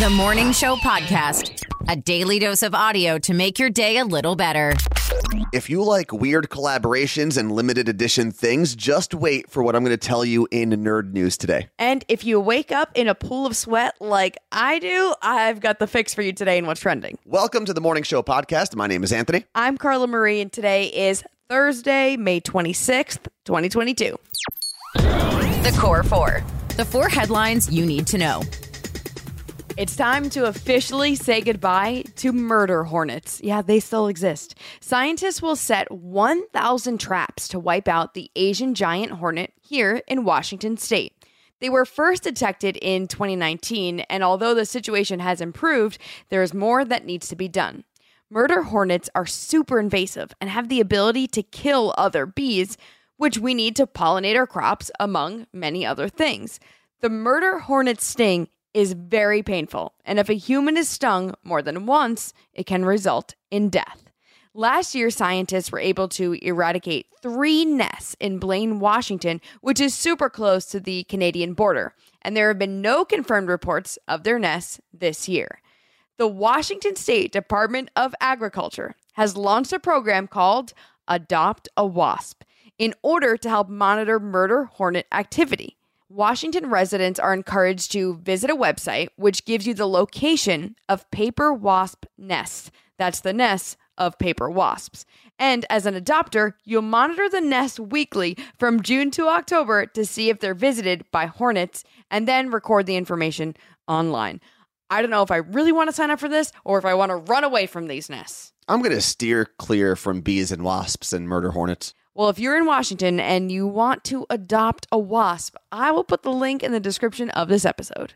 The Morning Show Podcast, a daily dose of audio to make your day a little better. If you like weird collaborations and limited edition things, just wait for what I'm going to tell you in nerd news today. And if you wake up in a pool of sweat like I do, I've got the fix for you today in what's trending. Welcome to the Morning Show podcast. My name is Anthony. I'm Carla Marie, and today is Thursday, May 26th, 2022. The Core Four. The four headlines you need to know. It's time to officially say goodbye to murder hornets. Yeah, they still exist. Scientists will set 1,000 traps to wipe out the Asian giant hornet here in Washington state. They were first detected in 2019, and although the situation has improved, there is more that needs to be done. Murder hornets are super invasive and have the ability to kill other bees, which we need to pollinate our crops, among many other things. The murder hornet sting is very painful, and if a human is stung more than once, it can result in death. Last year, scientists were able to eradicate three nests in Blaine, Washington, which is super close to the Canadian border, and there have been no confirmed reports of their nests this year. The Washington State Department of Agriculture has launched a program called Adopt a Wasp in order to help monitor murder hornet activity. Washington residents are encouraged to visit a website which gives you the location of paper wasp nests. That's the nests of paper wasps. And as an adopter, you'll monitor the nests weekly from June to October to see if they're visited by hornets and then record the information online. I don't know if I really want to sign up for this or if I want to run away from these nests. I'm going to steer clear from bees and wasps and murder hornets. Well, if you're in Washington and you want to adopt a wasp, I will put the link in the description of this episode.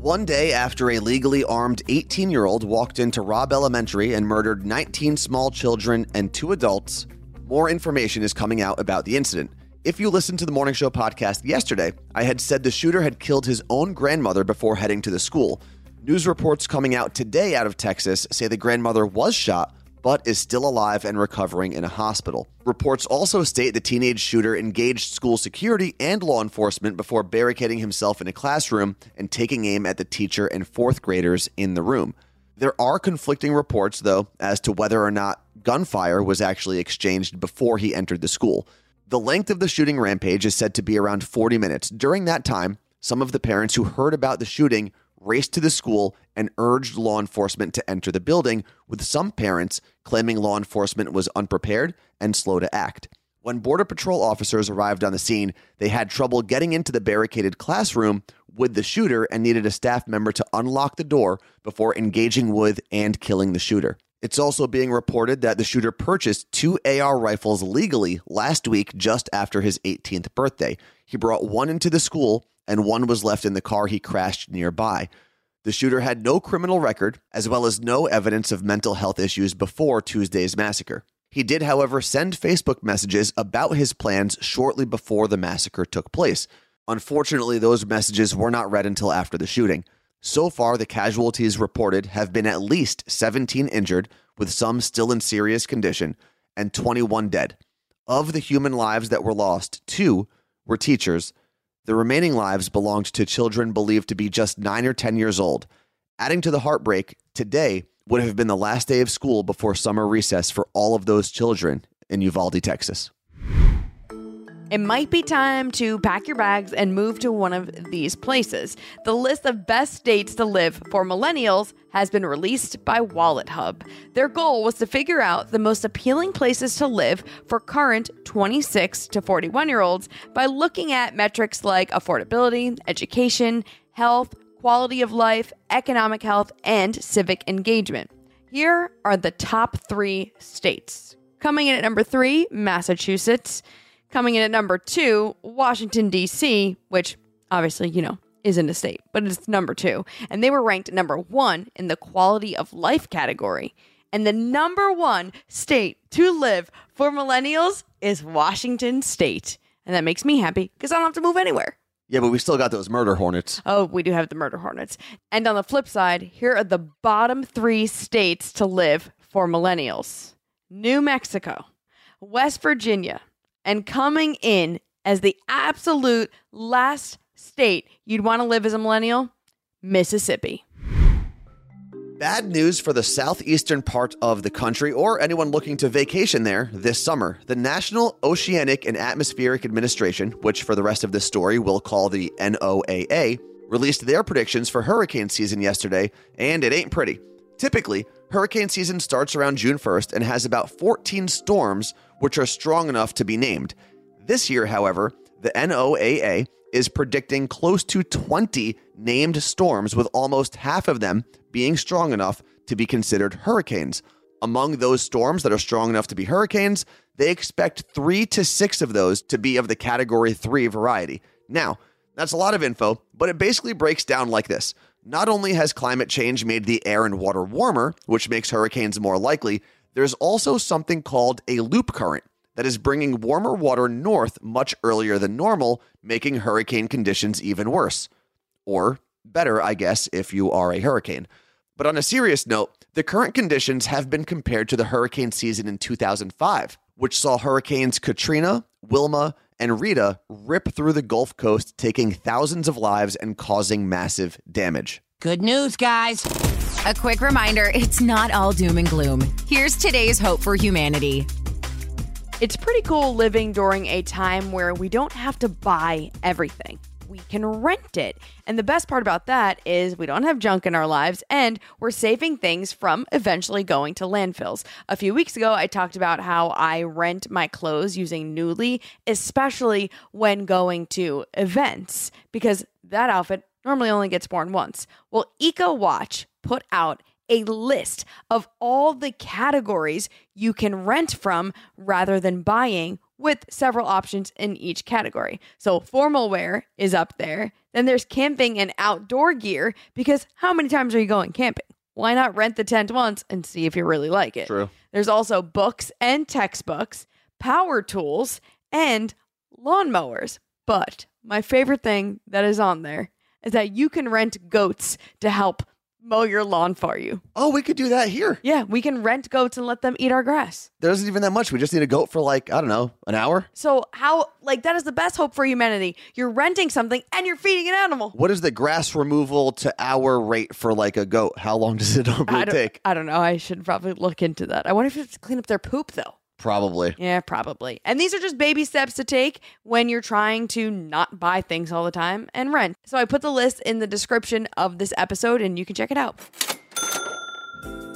One day after a legally armed 18 year old walked into Robb Elementary and murdered 19 small children and two adults, more information is coming out about the incident. If you listened to the Morning Show podcast yesterday, I had said the shooter had killed his own grandmother before heading to the school. News reports coming out today out of Texas say the grandmother was shot, but is still alive and recovering in a hospital. Reports also state the teenage shooter engaged school security and law enforcement before barricading himself in a classroom and taking aim at the teacher and fourth graders in the room. There are conflicting reports, though, as to whether or not gunfire was actually exchanged before he entered the school. The length of the shooting rampage is said to be around 40 minutes. During that time, some of the parents who heard about the shooting raced to the school and urged law enforcement to enter the building, with some parents claiming law enforcement was unprepared and slow to act. When Border Patrol officers arrived on the scene, they had trouble getting into the barricaded classroom with the shooter and needed a staff member to unlock the door before engaging with and killing the shooter. It's also being reported that the shooter purchased two AR rifles legally last week just after his 18th birthday. He brought one into the school and one was left in the car he crashed nearby. The shooter had no criminal record, as well as no evidence of mental health issues before Tuesday's massacre. He did, however, send Facebook messages about his plans shortly before the massacre took place. Unfortunately, those messages were not read until after the shooting. So far, the casualties reported have been at least 17 injured, with some still in serious condition, and 21 dead. Of the human lives that were lost, two were teachers the remaining lives belonged to children believed to be just 9 or 10 years old. Adding to the heartbreak, today would have been the last day of school before summer recess for all of those children in Uvalde, Texas. It might be time to pack your bags and move to one of these places. The list of best states to live for millennials has been released by Wallet Hub. Their goal was to figure out the most appealing places to live for current 26 to 41 year olds by looking at metrics like affordability, education, health, quality of life, economic health, and civic engagement. Here are the top three states. Coming in at number three, Massachusetts. Coming in at number two, Washington, D.C., which obviously, you know, isn't a state, but it's number two. And they were ranked number one in the quality of life category. And the number one state to live for millennials is Washington State. And that makes me happy because I don't have to move anywhere. Yeah, but we still got those murder hornets. Oh, we do have the murder hornets. And on the flip side, here are the bottom three states to live for millennials New Mexico, West Virginia, and coming in as the absolute last state you'd want to live as a millennial, Mississippi. Bad news for the southeastern part of the country or anyone looking to vacation there this summer. The National Oceanic and Atmospheric Administration, which for the rest of this story we'll call the NOAA, released their predictions for hurricane season yesterday, and it ain't pretty. Typically, hurricane season starts around June 1st and has about 14 storms which are strong enough to be named. This year, however, the NOAA is predicting close to 20 named storms, with almost half of them being strong enough to be considered hurricanes. Among those storms that are strong enough to be hurricanes, they expect three to six of those to be of the category three variety. Now, that's a lot of info, but it basically breaks down like this. Not only has climate change made the air and water warmer, which makes hurricanes more likely, there's also something called a loop current that is bringing warmer water north much earlier than normal, making hurricane conditions even worse. Or better, I guess, if you are a hurricane. But on a serious note, the current conditions have been compared to the hurricane season in 2005, which saw hurricanes Katrina, Wilma, and Rita rip through the Gulf Coast, taking thousands of lives and causing massive damage. Good news, guys. A quick reminder it's not all doom and gloom. Here's today's hope for humanity. It's pretty cool living during a time where we don't have to buy everything. We can rent it. And the best part about that is we don't have junk in our lives and we're saving things from eventually going to landfills. A few weeks ago, I talked about how I rent my clothes using Nuuly, especially when going to events, because that outfit normally only gets worn once. Well, Eco Watch put out a list of all the categories you can rent from rather than buying with several options in each category. So formal wear is up there. Then there's camping and outdoor gear because how many times are you going camping? Why not rent the tent once and see if you really like it? True. There's also books and textbooks, power tools, and lawnmowers. But my favorite thing that is on there is that you can rent goats to help mow your lawn for you. Oh, we could do that here. Yeah, we can rent goats and let them eat our grass. There isn't even that much. We just need a goat for like, I don't know, an hour. So, how, like, that is the best hope for humanity. You're renting something and you're feeding an animal. What is the grass removal to hour rate for like a goat? How long does it normally I take? I don't know. I should probably look into that. I wonder if it's to clean up their poop, though. Probably. Yeah, probably. And these are just baby steps to take when you're trying to not buy things all the time and rent. So I put the list in the description of this episode and you can check it out.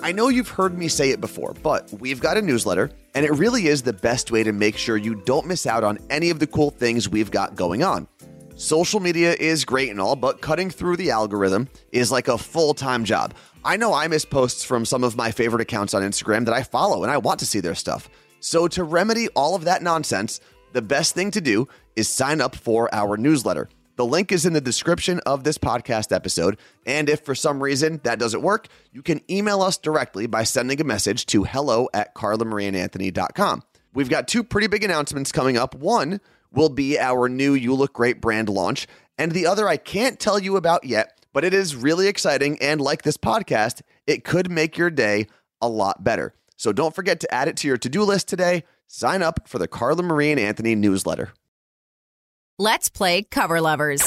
I know you've heard me say it before, but we've got a newsletter, and it really is the best way to make sure you don't miss out on any of the cool things we've got going on. Social media is great and all, but cutting through the algorithm is like a full time job. I know I miss posts from some of my favorite accounts on Instagram that I follow, and I want to see their stuff. So, to remedy all of that nonsense, the best thing to do is sign up for our newsletter. The link is in the description of this podcast episode. And if for some reason that doesn't work, you can email us directly by sending a message to hello at carlamarieandanthony.com. We've got two pretty big announcements coming up. One will be our new You Look Great brand launch, and the other I can't tell you about yet, but it is really exciting. And like this podcast, it could make your day a lot better. So don't forget to add it to your to do list today. Sign up for the Carla Marie and Anthony newsletter. Let's play Cover Lovers.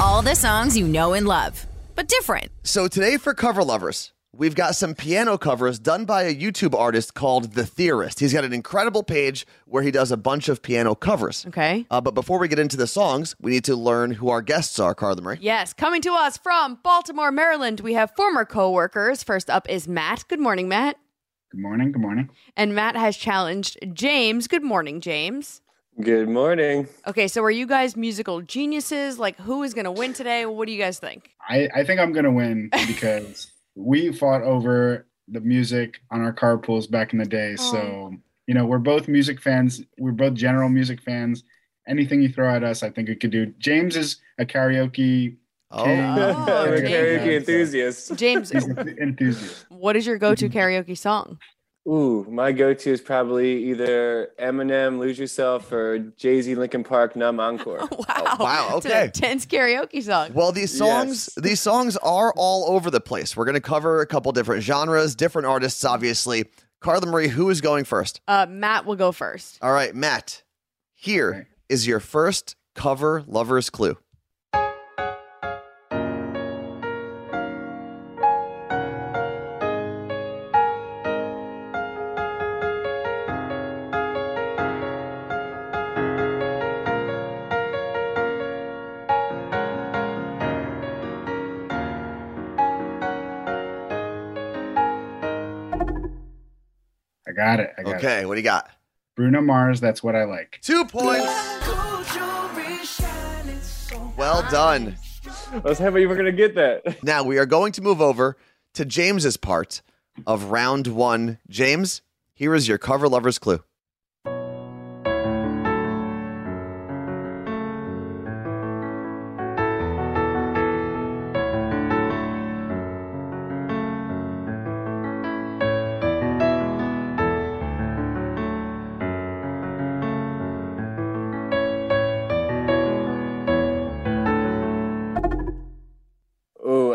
All the songs you know and love, but different. So today for cover lovers, we've got some piano covers done by a YouTube artist called The Theorist. He's got an incredible page where he does a bunch of piano covers. Okay. Uh, but before we get into the songs, we need to learn who our guests are, Carla Marie. Yes, coming to us from Baltimore, Maryland, we have former co-workers. First up is Matt. Good morning, Matt. Good morning. Good morning. And Matt has challenged James. Good morning, James. Good morning. Okay, so are you guys musical geniuses? Like, who is going to win today? What do you guys think? I, I think I'm gonna win because we fought over the music on our carpools back in the day. So you know we're both music fans. We're both general music fans. Anything you throw at us, I think we could do. James is a karaoke. Oh. Oh, I'm a karaoke enthusiast. James, enthusiast. what is your go-to karaoke song? Ooh, my go-to is probably either Eminem, "Lose Yourself" or Jay Z, "Linkin Park," "Numb Encore." wow. wow, It's an okay. intense karaoke song. Well, these songs, Yes. these songs are all over the place. We're going to cover a couple different genres, different artists, obviously. Carla Marie, who is going first? Uh, Matt will go first. All right, Matt. Here is Okay. your first cover lover's clue. Got it. I got it. Okay, what do you got? Bruno Mars. That's what I like. Two points. Well done. I was happy you were gonna get that. Now we are going to move over to James's part of round one. James, here is your cover lover's clue.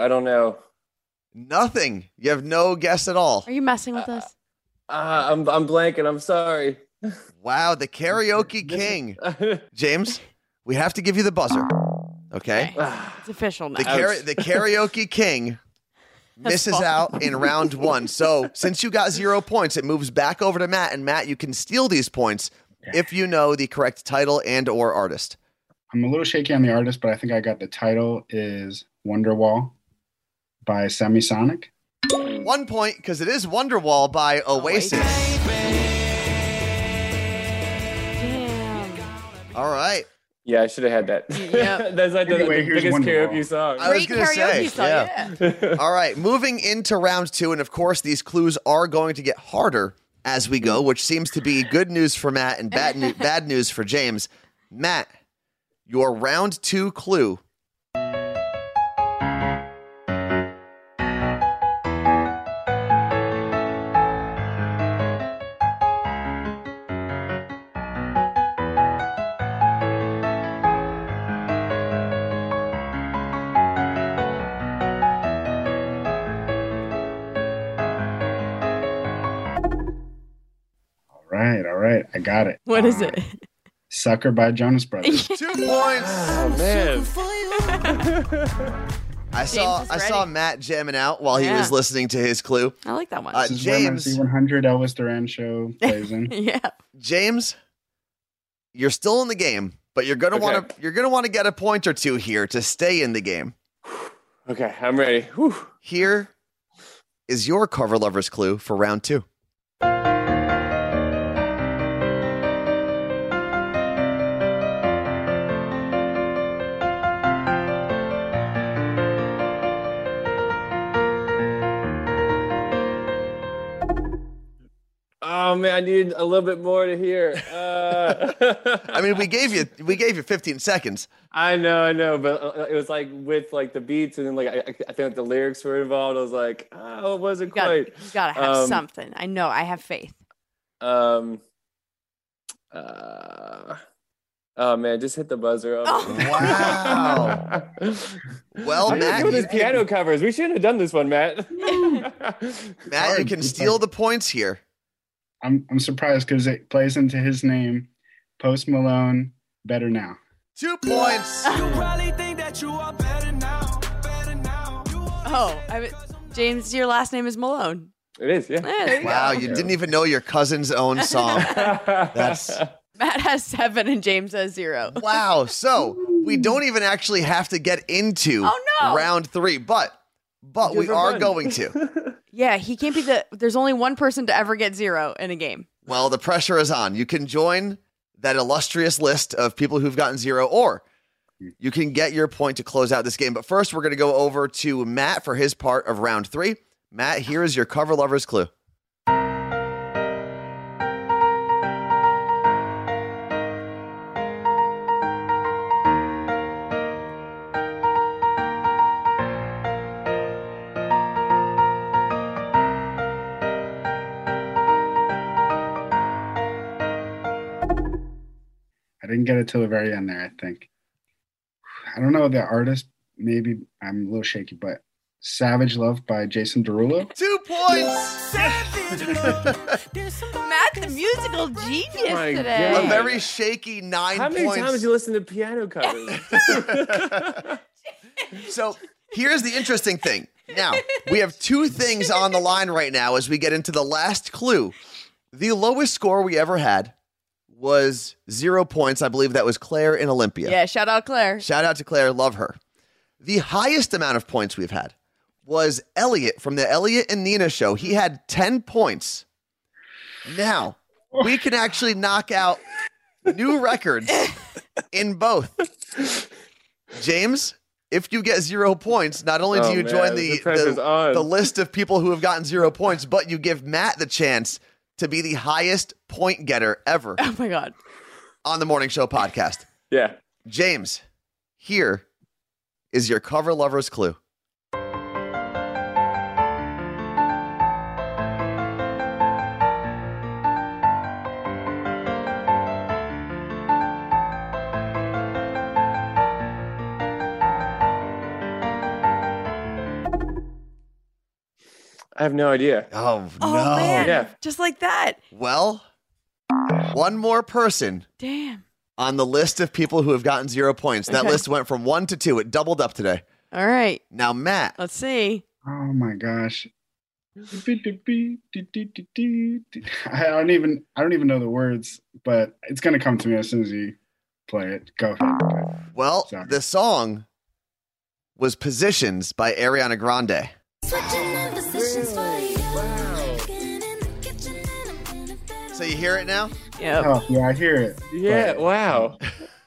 Don't know. Nothing. You have no guess at all. Are you messing with us? Uh, I'm I'm blanking. I'm sorry. Wow, the karaoke king. James, we have to give you the buzzer. Okay? It's official now. The, kara- the karaoke king misses fallen. out in round one. So since you got zero points, it moves back over to Matt. And Matt, you can steal these points if you know the correct title and or artist. I'm a little shaky on the artist, but I think I got the title is Wonderwall by Semisonic. One point because it is Wonderwall by Oasis. Oh, Damn. All right. Yeah, I should have had that. Yep. That's like the, Anyway, the here's biggest Wonderwall. karaoke song. I was Great gonna say, karaoke song. yeah. Yeah. All right, moving into round two, and of course, these clues are going to get harder as we go, which seems to be good news for Matt and bad, new- bad news for James. Matt, your round two clue. I got it. What is Uh, it? Sucker by Jonas Brothers. Two points. Oh man. I saw James is I saw. Matt jamming out while he was listening to his clue. I like that one. Uh, This is when James. MC 100 Elvis Duran show plays in. yeah. James, you're still in the game, but you're gonna Okay. want to you're gonna want to get a point or two here to stay in the game. Okay, I'm ready. Whew. Here is your cover lover's clue for round two. Man, I need a little bit more to hear. Uh, I mean, we gave you we gave you 15 seconds. I know, I know, but uh, it was like with like the beats and then like I, I think like the lyrics were involved. I was like, oh, it wasn't You got quite. you gotta have Um, something. I know. I have faith. Um. Uh, oh man, just hit the buzzer. Oh. Wow. Well, I'm Matt, doing these piano covers. We shouldn't have done this one, Matt. Matt, you can steal the points here. I'm I'm surprised because it plays into his name, Post Malone. Better now. Two points. Oh, I mean, James, your last name is Malone. it is, yeah. Yeah, you Wow, go. you didn't even know your cousin's own song. That's Matt has seven and James has zero. wow. So we don't even actually have to get into Oh, no. round three, but but we are fun. going to. Yeah, he can't be the. There's only one person to ever get zero in a game. Well, the pressure is on. You can join that illustrious list of people who've gotten zero, or you can get your point to close out this game. But first, we're going to go over to Matt for his part of round three. Matt, here is your cover lover's clue. Get it till the very end there. I think. I don't know the artist. Maybe I'm a little shaky, but Savage Love by Jason Derulo. Two points. Matt, the musical genius my today. A very shaky nine How many points. times did you listen to piano covers? So here's the interesting thing. Now, we have two things on the line right now as we get into the last clue. The lowest score we ever had was zero points. I believe that was Claire in Olympia. Yeah, shout out Claire. Shout out to Claire, love her. The highest amount of points we've had was Elliot from the Elliot and Nina show. He had 10 points. Now, we can actually knock out new records in both. James, if you get zero points, not only do Oh, you man, join the the, the, the list of people who have gotten zero points, but you give Matt the chance to be the highest point getter ever Oh my god. on the Morning Show podcast. Yeah. James, here is your cover lover's clue. I have no idea. Oh, Oh no. man. Yeah. Just like that. Well, one more person Damn. on the list of people who have gotten zero points. That Okay. list went from one to two. It doubled up today. All right. Now, Matt, Let's see. Oh my gosh. I don't even I don't even know the words, but it's gonna come to me as soon as you play it. Go ahead. well, Sorry. the song was Positions by Ariana Grande. So you hear it now? Yeah. Oh yeah, I hear it. Yeah. Wow.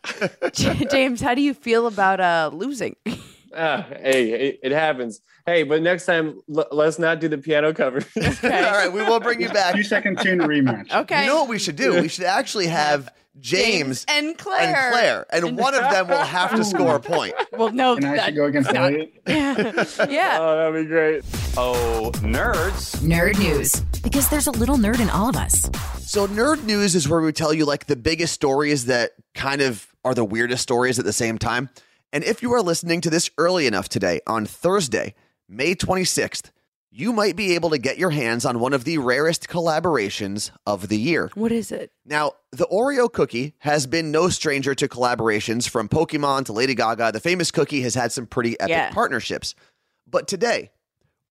James, how do you feel about uh losing? Ah, hey, it, it happens. Hey, but next time, l- let's not do the piano cover. Okay. All right, we will bring you back. Two second tune rematch. Okay. You know what we should do? We should actually have James and Claire. and Claire, and one of them will have to score a point. Well, no. And I that- should go against Elliot. yeah. yeah. oh, that'd be great. Oh, nerds. Nerd news. Because there's a little nerd in all of us. So, nerd news is where we tell you like the biggest stories that kind of are the weirdest stories at the same time. And if you are listening to this early enough today on Thursday, May 26th, you might be able to get your hands on one of the rarest collaborations of the year. What is it? Now, the Oreo cookie has been no stranger to collaborations from Pokemon to Lady Gaga. The famous cookie has had some pretty epic Yeah. partnerships. But today,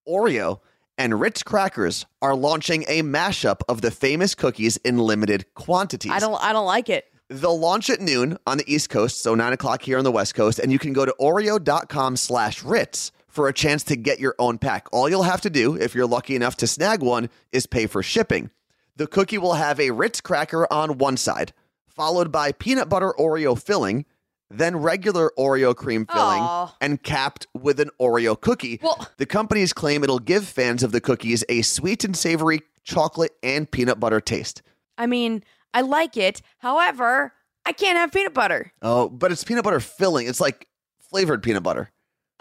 Oreo and Ritz Crackers are launching a mashup of the famous cookies in limited quantities. I don't. I don't like it. They'll launch at noon on the East Coast, so nine o'clock here on the West Coast, and you can go to Oreo.com slash Ritz for a chance to get your own pack. All you'll have to do, if you're lucky enough to snag one, is pay for shipping. The cookie will have a Ritz cracker on one side, followed by peanut butter Oreo filling, then regular Oreo cream filling, Aw. and capped with an Oreo cookie. Well- the companies claim it'll give fans of the cookies a sweet and savory chocolate and peanut butter taste. I mean, I like it. However, I can't have peanut butter. Oh, but it's peanut butter filling. It's like flavored peanut butter.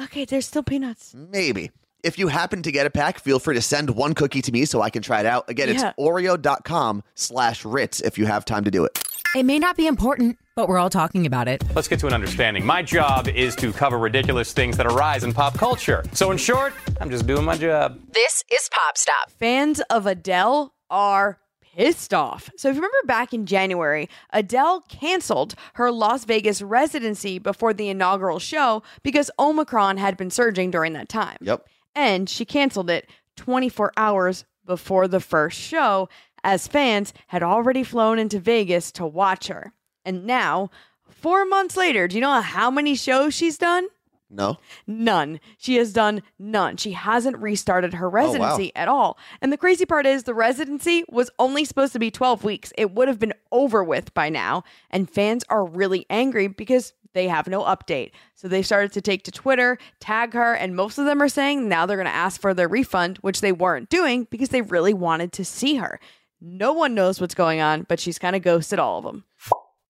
Okay, there's still peanuts. Maybe. If you happen to get a pack, feel free to send one cookie to me so I can try it out. Again, Yeah. it's oreo.com slash Ritz if you have time to do it. It may not be important, but we're all talking about it. Let's get to an understanding. My job is to cover ridiculous things that arise in pop culture. So, in short, I'm just doing my job. This is Pop Stop. Fans of Adele are pissed off. So if you remember back in January, Adele canceled her Las Vegas residency before the inaugural show because Omicron had been surging during that time. Yep. And she canceled it 24 hours before the first show as fans had already flown into Vegas to watch her. And now, 4 months later, do you know how many shows she's done? No? None. She has done none. She hasn't restarted her Oh, residency at all. And the crazy part is the residency was only supposed to be 12 weeks. It would have been over with by now. And fans are really angry because they have no update. So they started to take to Twitter, tag her, and most of them are saying now they're going to ask for their refund, which they weren't doing because they really wanted to see her. No one knows what's going on, but she's kind of ghosted all of them.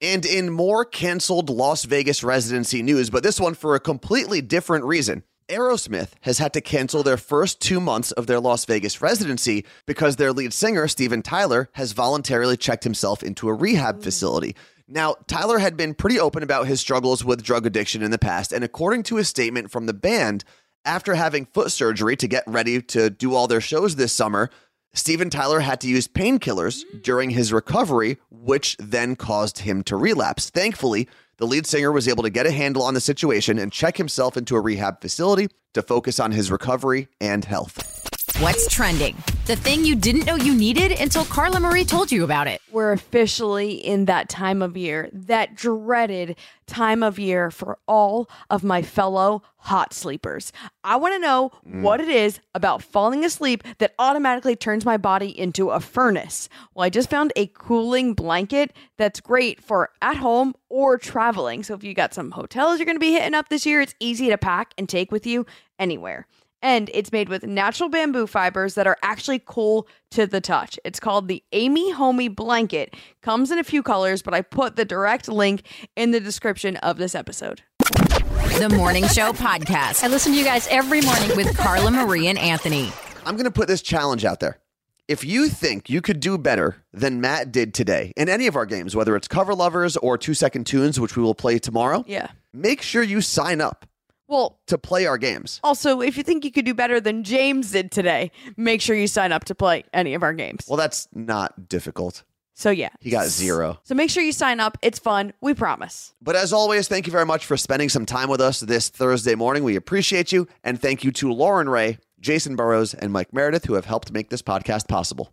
And in more canceled Las Vegas residency news, but this one for a completely different reason. Aerosmith has had to cancel their first two months of their Las Vegas residency because their lead singer, Steven Tyler, has voluntarily checked himself into a rehab mm. facility. Now, Tyler had been pretty open about his struggles with drug addiction in the past, and according to a statement from the band, after having foot surgery to get ready to do all their shows this summer, Steven Tyler had to use painkillers during his recovery, which then caused him to relapse. Thankfully, the lead singer was able to get a handle on the situation and check himself into a rehab facility to focus on his recovery and health. What's trending? The thing you didn't know you needed until Carla Marie told you about it. We're officially in that time of year, that dreaded time of year for all of my fellow hot sleepers. I want to know mm. what it is about falling asleep that automatically turns my body into a furnace. Well, I just found a cooling blanket that's great for at home or traveling. So if you got some hotels you're going to be hitting up this year, it's easy to pack and take with you anywhere and it's made with natural bamboo fibers that are actually cool to the touch. It's called the Amy Homey blanket. Comes in a few colors, but I put the direct link in the description of this episode. The Morning Show Podcast I listen to you guys every morning. with Carla Marie and Anthony. I'm going to put this challenge out there. If you think you could do better than Matt did today in any of our games, whether it's cover lovers or two second tunes, which we will play tomorrow, Yeah. make sure you sign up Well, to play our games. also, if you think you could do better than James did today, make sure you sign up to play any of our games. Well, that's not difficult. So, yeah. He got zero. So, make sure you sign up. It's fun. We promise. But as always, thank you very much for spending some time with us this Thursday morning. We appreciate you. And thank you to Lauren Ray, Jason Burrows, and Mike Meredith, who have helped make this podcast possible.